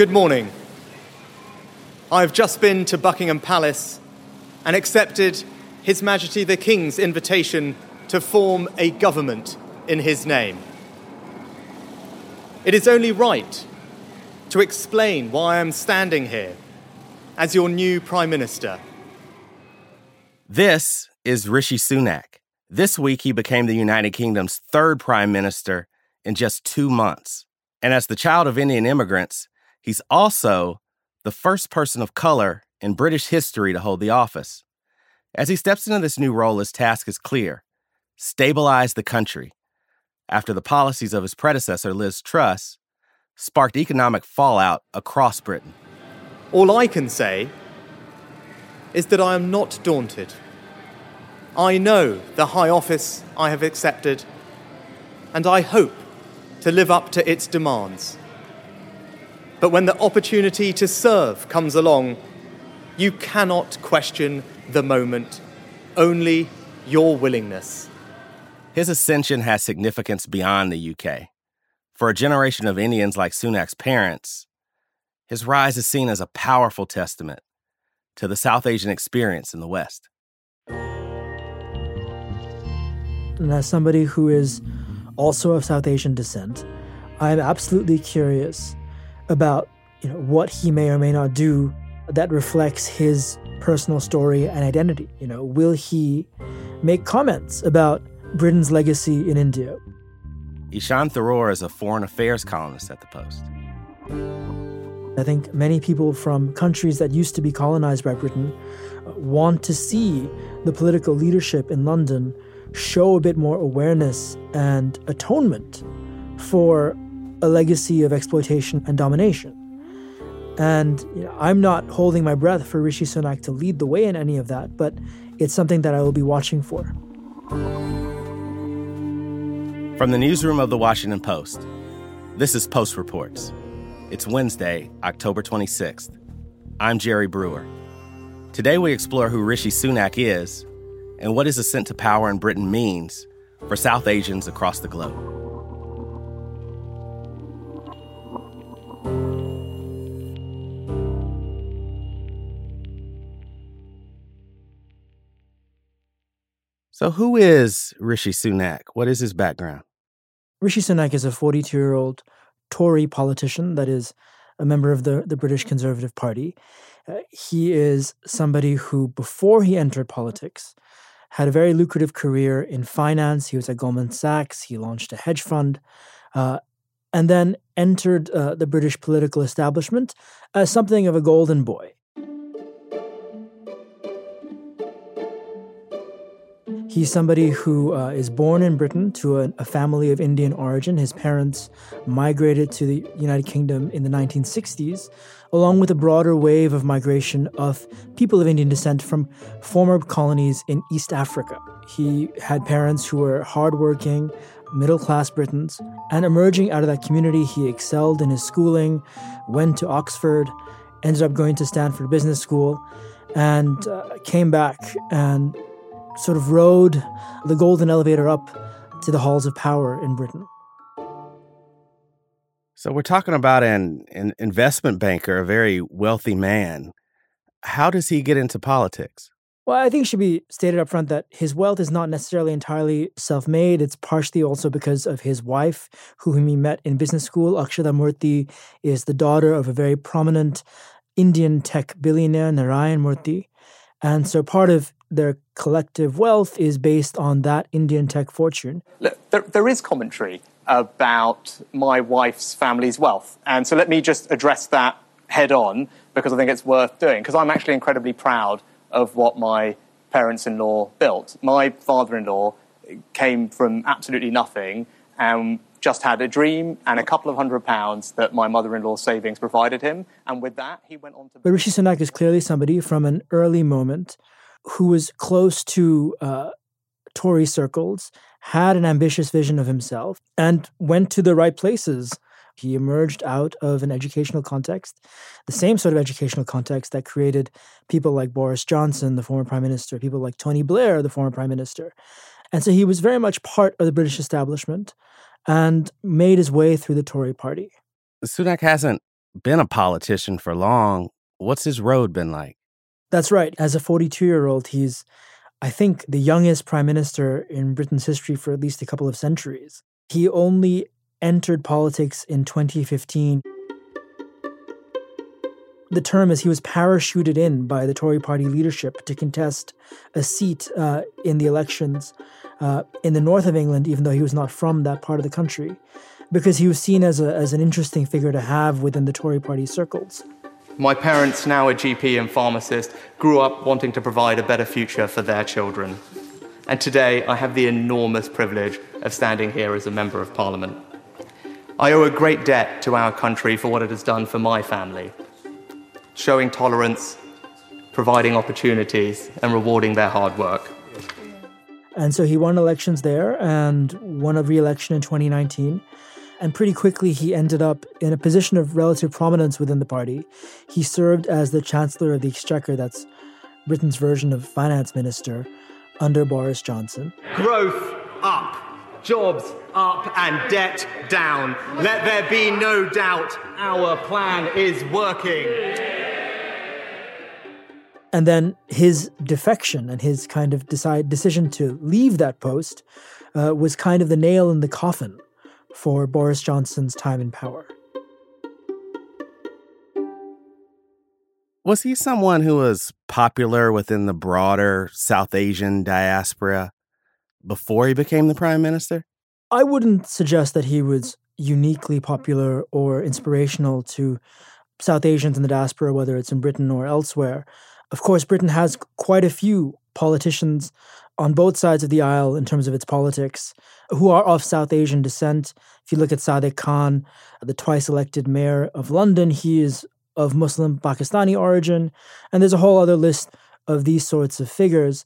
Good morning. I've just been to Buckingham Palace and accepted His Majesty the King's invitation to form a government in his name. It is only right to explain why I'm standing here as your new Prime Minister. This is Rishi Sunak. This week, he became the United Kingdom's third Prime Minister in just two months. And as the child of Indian immigrants, he's also the first person of color in British history to hold the office. As he steps into this new role, his task is clear stabilize the country after the policies of his predecessor, Liz Truss, sparked economic fallout across Britain. All I can say is that I am not daunted. I know the high office I have accepted, and I hope to live up to its demands. But when the opportunity to serve comes along, you cannot question the moment, only your willingness. His ascension has significance beyond the UK. For a generation of Indians like Sunak's parents, his rise is seen as a powerful testament to the South Asian experience in the West. And as somebody who is also of South Asian descent, I am absolutely curious about you know what he may or may not do that reflects his personal story and identity. You know, will he make comments about Britain's legacy in India? Ishan Tharoor is a foreign affairs columnist at the Post. I think many people from countries that used to be colonized by Britain uh, want to see the political leadership in London show a bit more awareness and atonement for a legacy of exploitation and domination. And you know, I'm not holding my breath for Rishi Sunak to lead the way in any of that, but it's something that I will be watching for. From the newsroom of the Washington Post, this is Post Reports. It's Wednesday, October 26th. I'm Jerry Brewer. Today we explore who Rishi Sunak is and what his ascent to power in Britain means for South Asians across the globe. So, who is Rishi Sunak? What is his background? Rishi Sunak is a 42 year old Tory politician that is a member of the, the British Conservative Party. Uh, he is somebody who, before he entered politics, had a very lucrative career in finance. He was at Goldman Sachs, he launched a hedge fund, uh, and then entered uh, the British political establishment as something of a golden boy. He's somebody who uh, is born in Britain to a, a, family of Indian origin. His parents migrated to the United Kingdom in the 1960s, along with a broader wave of migration of people of Indian descent from former colonies in East Africa. He had parents who were hardworking, middle class Britons, and emerging out of that community, he excelled in his schooling, went to Oxford, ended up going to Stanford Business School, and uh, came back and sort of rode the golden elevator up to the halls of power in Britain. So we're talking about an, an investment banker, a very wealthy man. How does he get into politics? Well, I think it should be stated up front that his wealth is not necessarily entirely self made. It's partially also because of his wife, whom he met in business school. Akshata Murthy is the daughter of a very prominent Indian tech billionaire, Narayan Murthy. And so part of their collective wealth is based on that Indian tech fortune. Look, there, there is commentary about my wife's family's wealth. And so let me just address that head on because I think it's worth doing, because I'm actually incredibly proud of what my parents in law built. My father in law came from absolutely nothing and just had a dream and a couple of hundred pounds that my mother-in-law's savings provided him. And with that, he went on to. But Rishi Sunak is clearly somebody from an early moment who was close to uh, Tory circles, had an ambitious vision of himself, and went to the right places. He emerged out of an educational context, the same sort of educational context that created people like Boris Johnson, the former prime minister, people like Tony Blair, the former prime minister. And so he was very much part of the British establishment and made his way through the Tory party. Sunak hasn't been a politician for long. What's his road been like? That's right. As a 42 year old, he's, I think, the youngest prime minister in Britain's history for at least a couple of centuries. He only entered politics in 2015. The term is he was parachuted in by the Tory party leadership to contest a seat uh, in the elections uh, in the north of England, even though he was not from that part of the country, because he was seen as, a, as an interesting figure to have within the Tory party circles. My parents, now a GP and pharmacist, grew up wanting to provide a better future for their children. And today I have the enormous privilege of standing here as a Member of Parliament. I owe a great debt to our country for what it has done for my family, showing tolerance, providing opportunities, and rewarding their hard work. And so he won elections there and won a re election in 2019. And pretty quickly, he ended up in a position of relative prominence within the party. He served as the Chancellor of the Exchequer, that's Britain's version of finance minister, under Boris Johnson. Growth up, jobs up, and debt down. Let there be no doubt our plan is working. And then his defection and his kind of decide, decision to leave that post uh, was kind of the nail in the coffin for Boris Johnson's time in power. Was he someone who was popular within the broader South Asian diaspora before he became the prime minister? I wouldn't suggest that he was uniquely popular or inspirational to South Asians in the diaspora, whether it's in Britain or elsewhere. Of course, Britain has quite a few politicians on both sides of the aisle in terms of its politics who are of South Asian descent. If you look at Sadiq Khan, the twice elected mayor of London, he is of Muslim Pakistani origin. And there's a whole other list of these sorts of figures.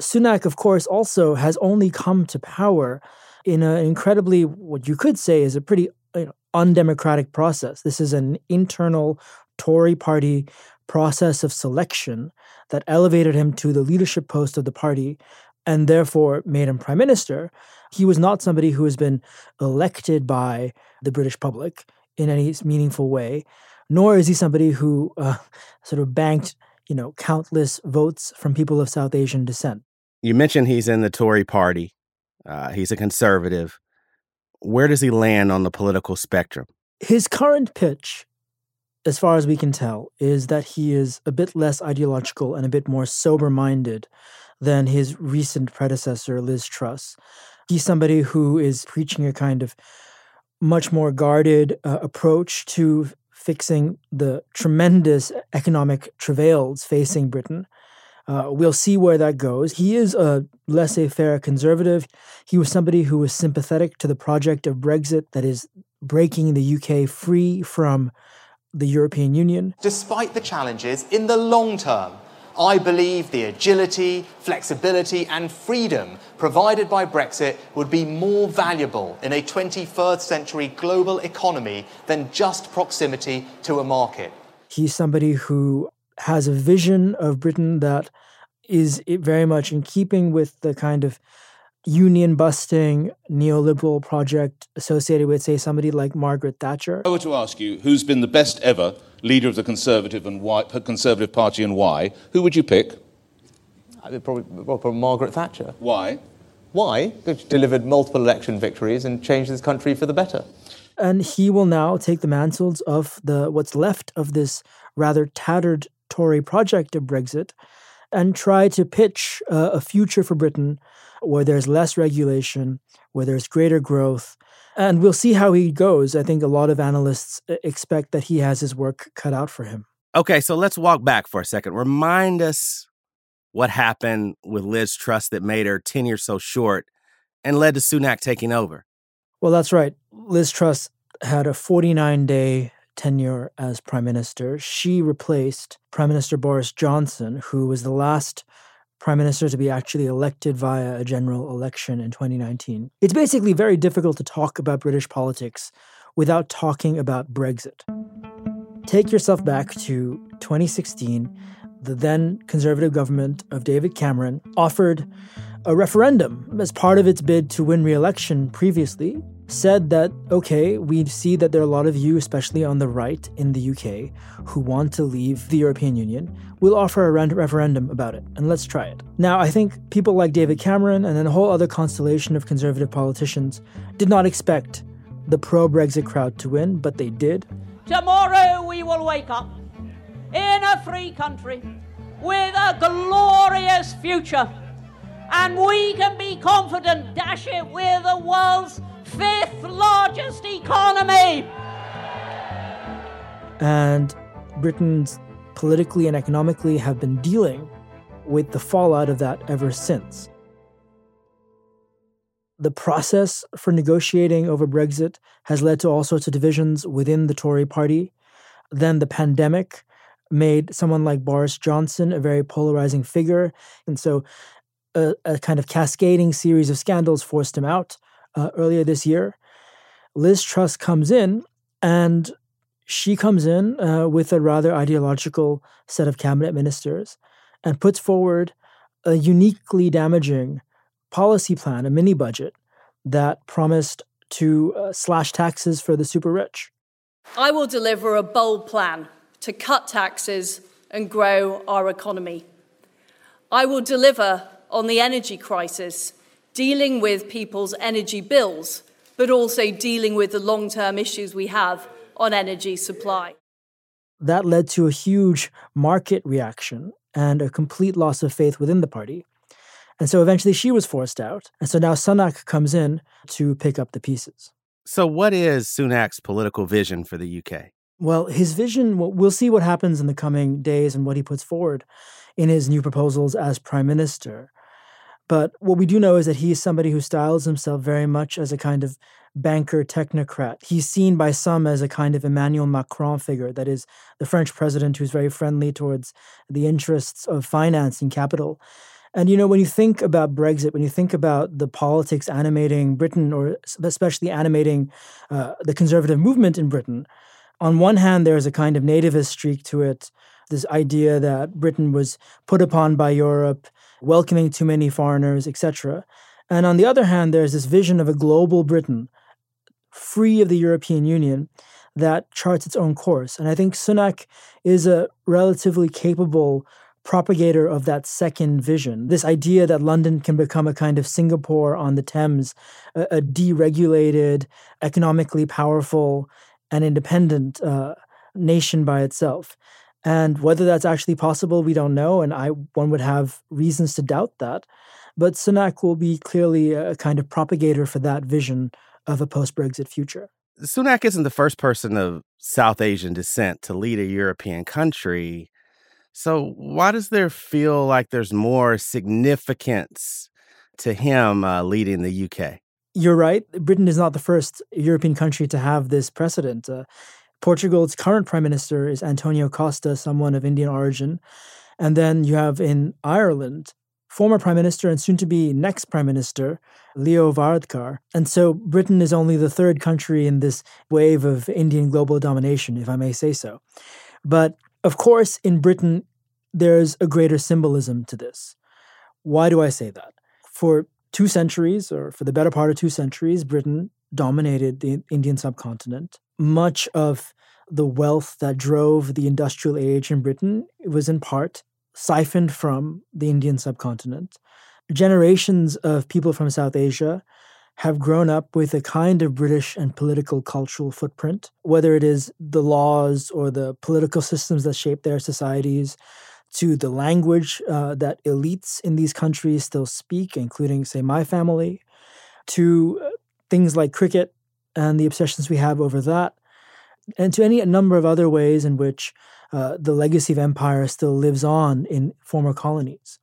Sunak, of course, also has only come to power in an incredibly, what you could say is a pretty you know, undemocratic process. This is an internal Tory party process of selection that elevated him to the leadership post of the party and therefore made him prime minister. He was not somebody who has been elected by the British public in any meaningful way, nor is he somebody who uh, sort of banked, you know, countless votes from people of South Asian descent. You mentioned he's in the Tory party. Uh, he's a conservative. Where does he land on the political spectrum? His current pitch as far as we can tell, is that he is a bit less ideological and a bit more sober minded than his recent predecessor, Liz Truss. He's somebody who is preaching a kind of much more guarded uh, approach to fixing the tremendous economic travails facing Britain. Uh, we'll see where that goes. He is a laissez faire conservative. He was somebody who was sympathetic to the project of Brexit that is breaking the UK free from the European Union. Despite the challenges, in the long term, I believe the agility, flexibility, and freedom provided by Brexit would be more valuable in a 21st century global economy than just proximity to a market. He's somebody who has a vision of Britain that is very much in keeping with the kind of union busting neoliberal project associated with, say, somebody like Margaret Thatcher? If I were to ask you who's been the best ever leader of the Conservative and why, Conservative Party and why, who would you pick? I would probably, well, probably Margaret Thatcher. Why? Why? Because she delivered multiple election victories and changed this country for the better. And he will now take the mantles of the what's left of this rather tattered Tory project of Brexit and try to pitch uh, a future for Britain where there's less regulation, where there's greater growth. And we'll see how he goes. I think a lot of analysts uh, expect that he has his work cut out for him. Okay, so let's walk back for a second. Remind us what happened with Liz Truss that made her tenure so short and led to Sunak taking over. Well, that's right. Liz Truss had a 49 day tenure as prime minister. She replaced Prime Minister Boris Johnson, who was the last prime minister to be actually elected via a general election in 2019. It's basically very difficult to talk about British politics without talking about Brexit. Take yourself back to 2016. The then Conservative government of David Cameron offered a referendum as part of its bid to win re election previously said that, okay, we see that there are a lot of you, especially on the right in the UK, who want to leave the European Union. We'll offer a referendum about it, and let's try it. Now, I think people like David Cameron and then a whole other constellation of conservative politicians did not expect the pro Brexit crowd to win, but they did. Tomorrow we will wake up in a free country with a glorious future. And we can be confident, dash it, we're the world's fifth largest economy. And Britain's politically and economically have been dealing with the fallout of that ever since. The process for negotiating over Brexit has led to all sorts of divisions within the Tory party. Then the pandemic made someone like Boris Johnson a very polarizing figure. And so a, a kind of cascading series of scandals forced him out uh, earlier this year. Liz Truss comes in, and she comes in uh, with a rather ideological set of cabinet ministers and puts forward a uniquely damaging policy plan, a mini budget that promised to uh, slash taxes for the super rich. I will deliver a bold plan to cut taxes and grow our economy. I will deliver on the energy crisis dealing with people's energy bills, but also dealing with the long term issues we have on energy supply. That led to a huge market reaction and a complete loss of faith within the party. And so eventually she was forced out. And so now Sunak comes in to pick up the pieces. So, what is Sunak's political vision for the UK? Well, his vision, we'll see what happens in the coming days and what he puts forward in his new proposals as prime minister. But what we do know is that he is somebody who styles himself very much as a kind of banker technocrat. He's seen by some as a kind of Emmanuel Macron figure, that is, the French president who's very friendly towards the interests of finance and capital. And you know, when you think about Brexit, when you think about the politics animating Britain, or especially animating uh, the conservative movement in Britain, on one hand, there's a kind of nativist streak to it, this idea that Britain was put upon by Europe welcoming too many foreigners, etc. And on the other hand, there's this vision of a global Britain, free of the European Union, that charts its own course. And I think Sunak is a relatively capable propagator of that second vision. This idea that London can become a kind of Singapore on the Thames, a, a deregulated, economically powerful, and independent uh, nation by itself. And whether that's actually possible, we don't know. And I one would have reasons to doubt that. But Sunak will be clearly a kind of propagator for that vision of a post Brexit future. Sunak isn't the first person of South Asian descent to lead a European country. So, why does there feel like there's more significance to him uh, leading the UK? You're right. Britain is not the first European country to have this precedent. Uh, Portugal's current prime minister is Antonio Costa, someone of Indian origin. And then you have in Ireland, former prime minister and soon to be next prime minister, Leo Varadkar. And so Britain is only the third country in this wave of Indian global domination, if I may say so. But of course, in Britain, there's a greater symbolism to this. Why do I say that? For two centuries, or for the better part of two centuries, Britain dominated the Indian subcontinent much of the wealth that drove the industrial age in Britain was in part siphoned from the Indian subcontinent. Generations of people from South Asia have grown up with a kind of British and political cultural footprint, whether it is the laws or the political systems that shape their societies, to the language uh, that elites in these countries still speak, including, say, my family, to uh, things like cricket and the obsessions we have over that, and to any number of other ways in which uh, the legacy of empire still lives on in former colonies.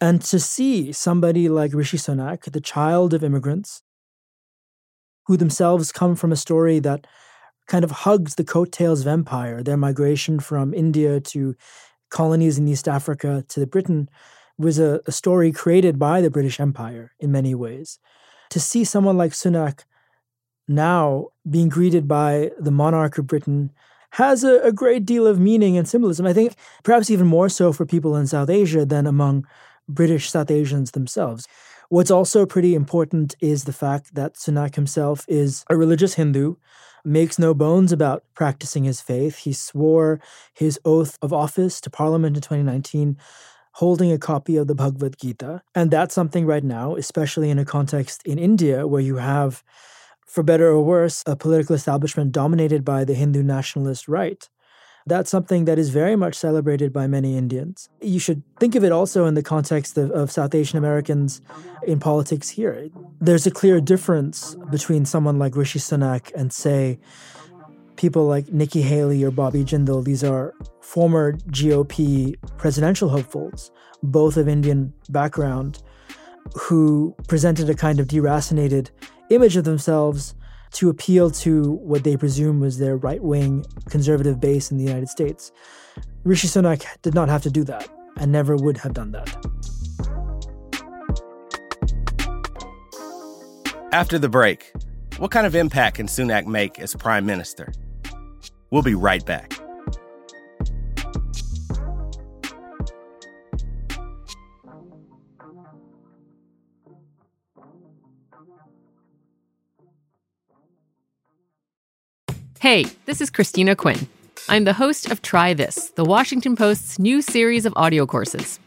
And to see somebody like Rishi Sunak, the child of immigrants, who themselves come from a story that kind of hugs the coattails of empire, their migration from India to colonies in East Africa to Britain was a, a story created by the British Empire in many ways. To see someone like Sunak now being greeted by the monarch of Britain has a, a, great deal of meaning and symbolism. I think perhaps even more so for people in South Asia than among British South Asians themselves. What's also pretty important is the fact that Sunak himself is a religious Hindu, makes no bones about practicing his faith. He swore his oath of office to Parliament in 2019 holding a copy of the Bhagavad Gita. And that's something right now, especially in a context in India where you have, for better or worse, a political establishment dominated by the Hindu nationalist right. That's something that is very much celebrated by many Indians. You should think of it also in the context of, of South Asian Americans in politics here. There's a clear difference between someone like Rishi Sunak and, say, people like Nikki Haley or Bobby Jindal. These are former GOP presidential hopefuls, both of Indian background, who presented a kind of deracinated image of themselves to appeal to what they presume was their right wing conservative base in the United States. Rishi Sunak did not have to do that and never would have done that. After the break, what kind of impact can Sunak make as prime minister? We'll be right back. Hey, this is Christina Quinn. I'm the host of Try This, the Washington Post's new series of audio courses.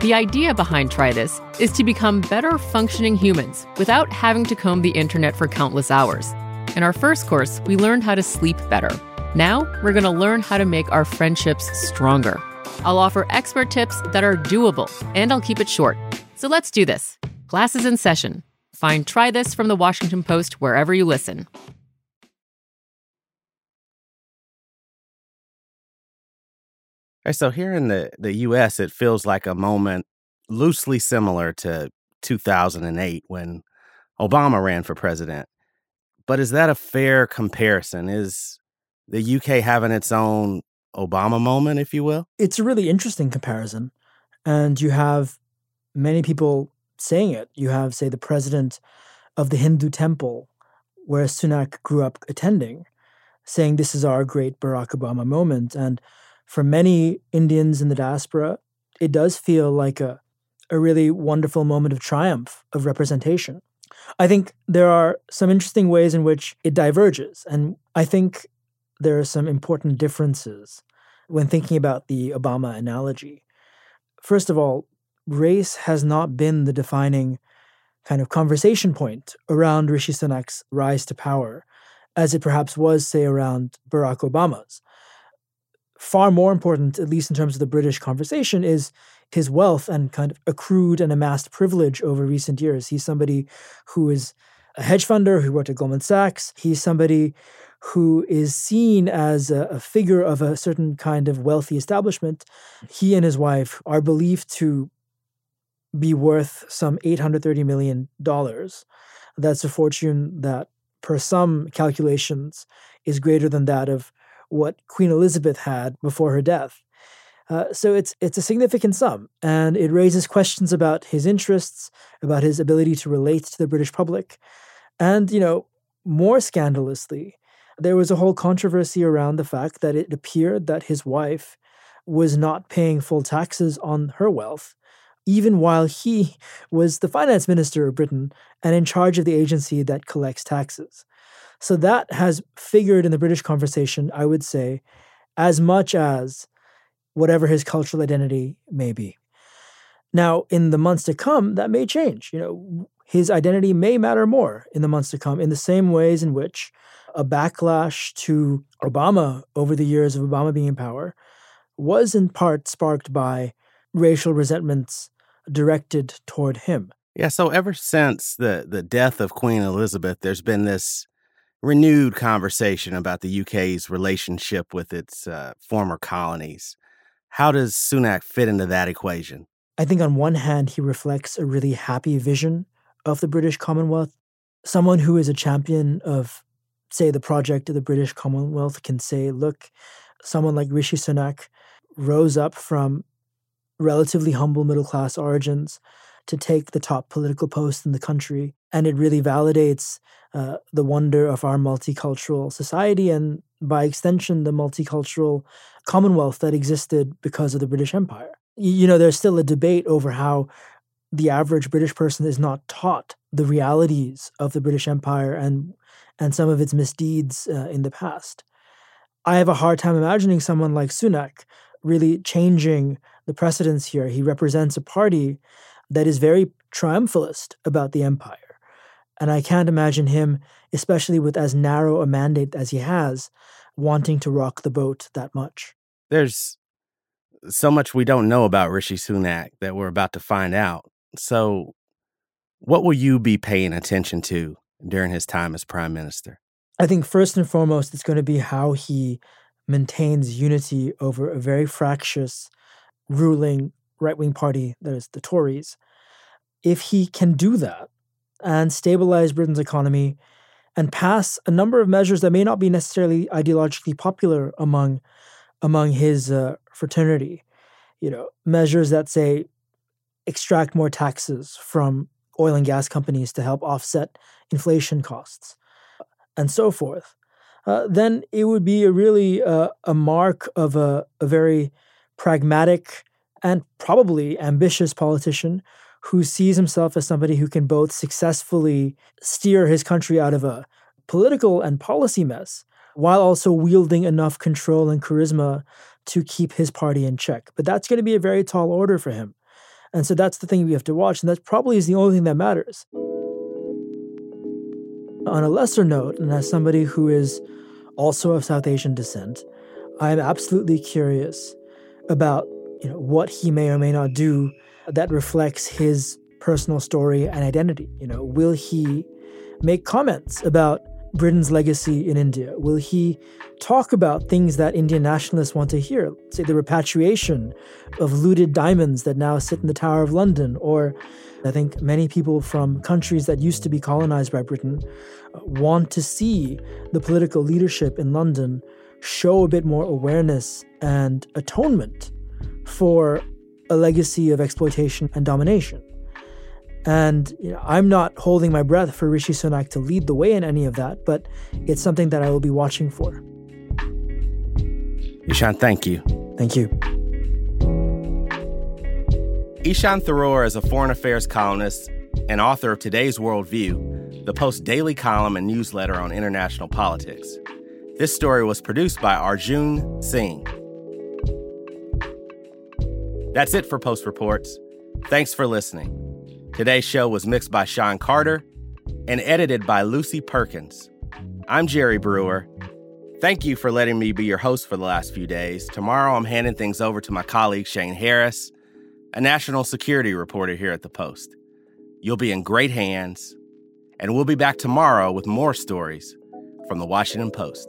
The idea behind Try This is to become better functioning humans without having to comb the internet for countless hours. In our first course, we learned how to sleep better. Now, we're going to learn how to make our friendships stronger. I'll offer expert tips that are doable, and I'll keep it short. So let's do this. Classes in session. Find Try This from the Washington Post wherever you listen. so here in the, the US, it feels like a moment loosely similar to 2008 when Obama ran for president. But is that a fair comparison? Is the UK having its own Obama moment, if you will? It's a really interesting comparison. And you have many people saying it. You have, say, the president of the Hindu temple where Sunak grew up attending, saying this is our great Barack Obama moment. And for many Indians in the diaspora, it does feel like a, a really wonderful moment of triumph, of representation. I think there are some interesting ways in which it diverges. And I think there are some important differences when thinking about the Obama analogy. First of all, race has not been the defining kind of conversation point around Rishi Sunak's rise to power, as it perhaps was, say, around Barack Obama's far more important, at least in terms of the British conversation, is his wealth and kind of accrued and amassed privilege over recent years. He's somebody who is a hedge funder who worked at Goldman Sachs. He's somebody who is seen as a, a, figure of a certain kind of wealthy establishment. He and his wife are believed to be worth some $830 million. That's a fortune that, per some calculations, is greater than that of what Queen Elizabeth had before her death. Uh, so it's it's a significant sum, and it raises questions about his interests, about his ability to relate to the British public, and you know, more scandalously, there was a whole controversy around the fact that it appeared that his wife was not paying full taxes on her wealth, even while he was the finance minister of Britain and in charge of the agency that collects taxes. So that has figured in the British conversation, I would say, as much as whatever his cultural identity may be. Now, in the months to come, that may change. You know, his identity may matter more in the months to come, in the same ways in which a backlash to Obama over the years of Obama being in power was in part sparked by racial resentments directed toward him. Yeah, so ever since the the death of Queen Elizabeth, there's been this renewed conversation about the UK's relationship with its uh, former colonies. How does Sunak fit into that equation? I think on one hand, he reflects a really happy vision of the British Commonwealth. someone who is a champion of, say, the project of the British Commonwealth can say, look, someone like Rishi Sunak rose up from relatively humble middle class origins to take the top political post in the country. And it really validates uh, the wonder of our multicultural society and, by extension, the multicultural commonwealth that existed because of the British Empire. You know, there's still a debate over how the average British person is not taught the realities of the British Empire and and some of its misdeeds uh, in the past. I have a hard time imagining someone like Sunak really changing the precedents here. He represents a party that is very triumphalist about the empire. And I can't imagine him, especially with as narrow a mandate as he has, wanting to rock the boat that much. There's so much we don't know about Rishi Sunak that we're about to find out. So, what will you be paying attention to during his time as prime minister? I think first and foremost, it's going to be how he maintains unity over a very fractious ruling right wing party, that is the Tories. If he can do that and stabilize Britain's economy and pass a number of measures that may not be necessarily ideologically popular among among his uh, fraternity, you know, measures that say extract more taxes from oil and gas companies to help offset inflation costs, and so forth, uh, then it would be a really uh, a mark of a, a very pragmatic and probably ambitious politician who sees himself as somebody who can both successfully steer his country out of a political and policy mess while also wielding enough control and charisma to keep his party in check. But that's going to be a very tall order for him. And so that's the thing we have to watch. And that probably is the only thing that matters. On a lesser note, and as somebody who is also of South Asian descent, I am absolutely curious about you know what he may or may not do that reflects his personal story and identity. You know, will he make comments about Britain's legacy in India? Will he talk about things that Indian nationalists want to hear? Say the repatriation of looted diamonds that now sit in the Tower of London, or I think many people from countries that used to be colonized by Britain uh, want to see the political leadership in London show a bit more awareness and atonement for a legacy of exploitation and domination. And you know, I'm not holding my breath for Rishi Sunak to lead the way in any of that, but it's something that I will be watching for. Ishan, thank you. Thank you. Ishan Tharoor is a foreign affairs columnist and author of today's Worldview, the Post daily column and newsletter on international politics. This story was produced by Arjun Singh. That's it for Post Reports. Thanks for listening. Today's show was mixed by Sean Carter and edited by Lucy Perkins. I'm Jerry Brewer. Thank you for letting me be your host for the last few days. Tomorrow, I'm handing things over to my colleague Shane Harris, a national security reporter here at the Post. You'll be in great hands, and we'll be back tomorrow with more stories from the Washington Post.